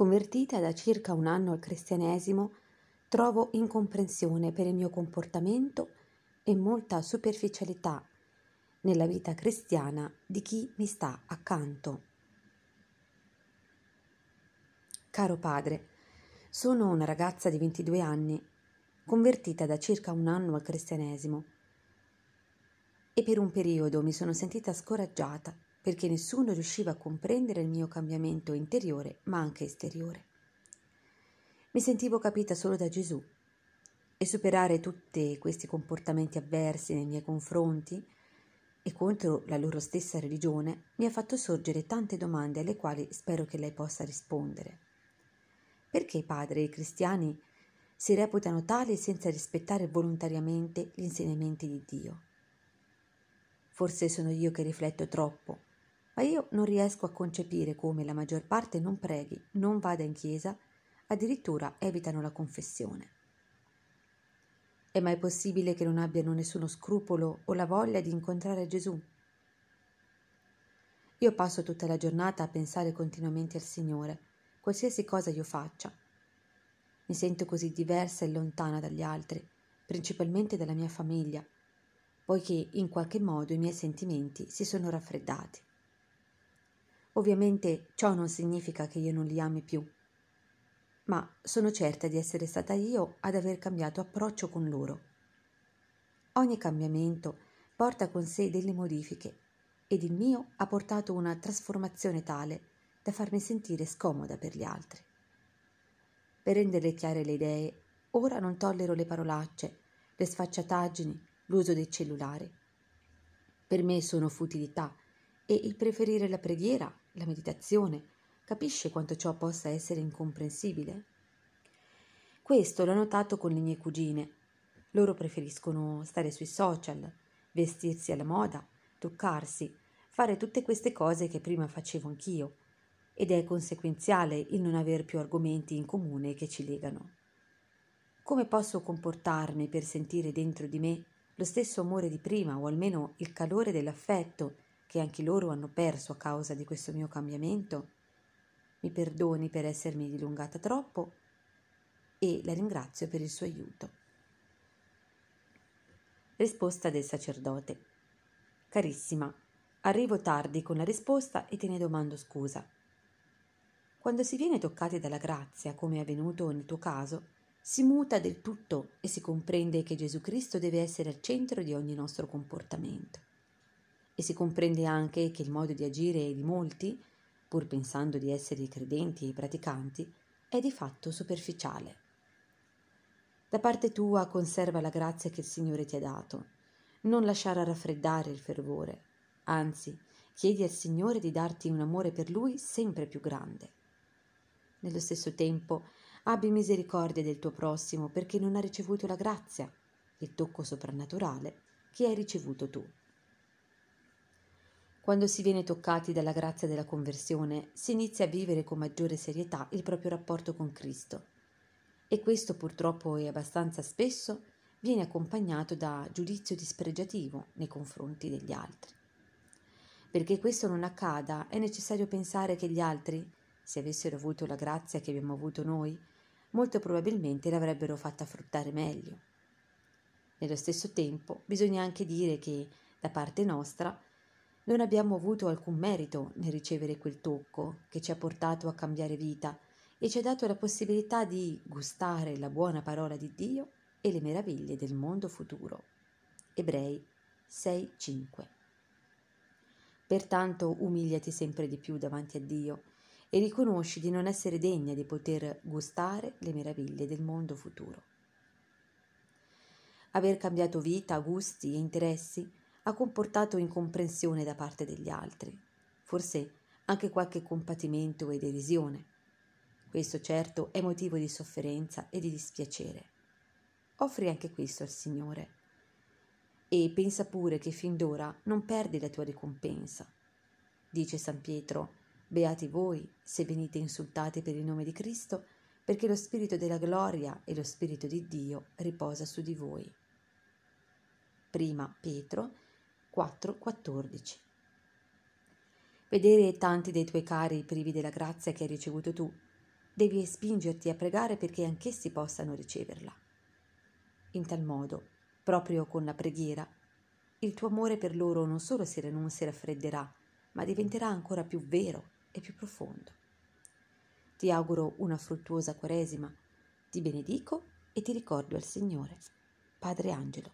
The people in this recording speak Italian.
Convertita da circa un anno al cristianesimo, trovo incomprensione per il mio comportamento e molta superficialità nella vita cristiana di chi mi sta accanto. Caro padre, sono una ragazza di 22 anni, convertita da circa un anno al cristianesimo e per un periodo mi sono sentita scoraggiata perché nessuno riusciva a comprendere il mio cambiamento interiore ma anche esteriore. Mi sentivo capita solo da Gesù e superare tutti questi comportamenti avversi nei miei confronti e contro la loro stessa religione mi ha fatto sorgere tante domande alle quali spero che lei possa rispondere. Perché padre i cristiani si reputano tali senza rispettare volontariamente gli insegnamenti di Dio? Forse sono io che rifletto troppo, ma io non riesco a concepire come la maggior parte non preghi, non vada in chiesa, addirittura evitano la confessione. È mai possibile che non abbiano nessuno scrupolo o la voglia di incontrare Gesù? Io passo tutta la giornata a pensare continuamente al Signore, qualsiasi cosa io faccia. Mi sento così diversa e lontana dagli altri, principalmente dalla mia famiglia, poiché in qualche modo i miei sentimenti si sono raffreddati. Ovviamente ciò non significa che io non li ami più ma sono certa di essere stata io ad aver cambiato approccio con loro. Ogni cambiamento porta con sé delle modifiche ed il mio ha portato una trasformazione tale da farmi sentire scomoda per gli altri. Per renderle chiare le idee, ora non tollero le parolacce, le sfacciataggini, l'uso dei cellulari. Per me sono futilità e il preferire la preghiera, la meditazione, Capisce quanto ciò possa essere incomprensibile? Questo l'ho notato con le mie cugine. Loro preferiscono stare sui social, vestirsi alla moda, toccarsi, fare tutte queste cose che prima facevo anch'io, ed è conseguenziale il non aver più argomenti in comune che ci legano. Come posso comportarmi per sentire dentro di me lo stesso amore di prima o almeno il calore dell'affetto che anche loro hanno perso a causa di questo mio cambiamento? Mi perdoni per essermi dilungata troppo e la ringrazio per il suo aiuto. Risposta del sacerdote. Carissima, arrivo tardi con la risposta e te ne domando scusa. Quando si viene toccati dalla grazia, come è avvenuto nel tuo caso, si muta del tutto e si comprende che Gesù Cristo deve essere al centro di ogni nostro comportamento. E si comprende anche che il modo di agire di molti pur pensando di essere credenti e praticanti, è di fatto superficiale. Da parte tua conserva la grazia che il Signore ti ha dato, non lasciare raffreddare il fervore, anzi chiedi al Signore di darti un amore per Lui sempre più grande. Nello stesso tempo abbi misericordia del tuo prossimo perché non ha ricevuto la grazia, il tocco soprannaturale che hai ricevuto tu. Quando si viene toccati dalla grazia della conversione, si inizia a vivere con maggiore serietà il proprio rapporto con Cristo. E questo purtroppo e abbastanza spesso viene accompagnato da giudizio dispregiativo nei confronti degli altri. Perché questo non accada è necessario pensare che gli altri, se avessero avuto la grazia che abbiamo avuto noi, molto probabilmente l'avrebbero fatta fruttare meglio. Nello stesso tempo bisogna anche dire che, da parte nostra, non abbiamo avuto alcun merito nel ricevere quel tocco che ci ha portato a cambiare vita e ci ha dato la possibilità di gustare la buona parola di Dio e le meraviglie del mondo futuro. Ebrei 6:5 Pertanto umiliati sempre di più davanti a Dio e riconosci di non essere degna di poter gustare le meraviglie del mondo futuro. Aver cambiato vita, gusti e interessi ha comportato incomprensione da parte degli altri, forse anche qualche compatimento e derisione. Questo certo è motivo di sofferenza e di dispiacere. Offri anche questo al Signore e pensa pure che fin d'ora non perdi la tua ricompensa. Dice San Pietro, beati voi se venite insultati per il nome di Cristo, perché lo Spirito della gloria e lo Spirito di Dio riposa su di voi. Prima Pietro 4:14. Vedere tanti dei tuoi cari privi della grazia che hai ricevuto tu devi spingerti a pregare perché anch'essi possano riceverla. In tal modo, proprio con la preghiera, il tuo amore per loro non solo non si raffredderà, ma diventerà ancora più vero e più profondo. Ti auguro una fruttuosa Quaresima, ti benedico e ti ricordo al Signore. Padre Angelo.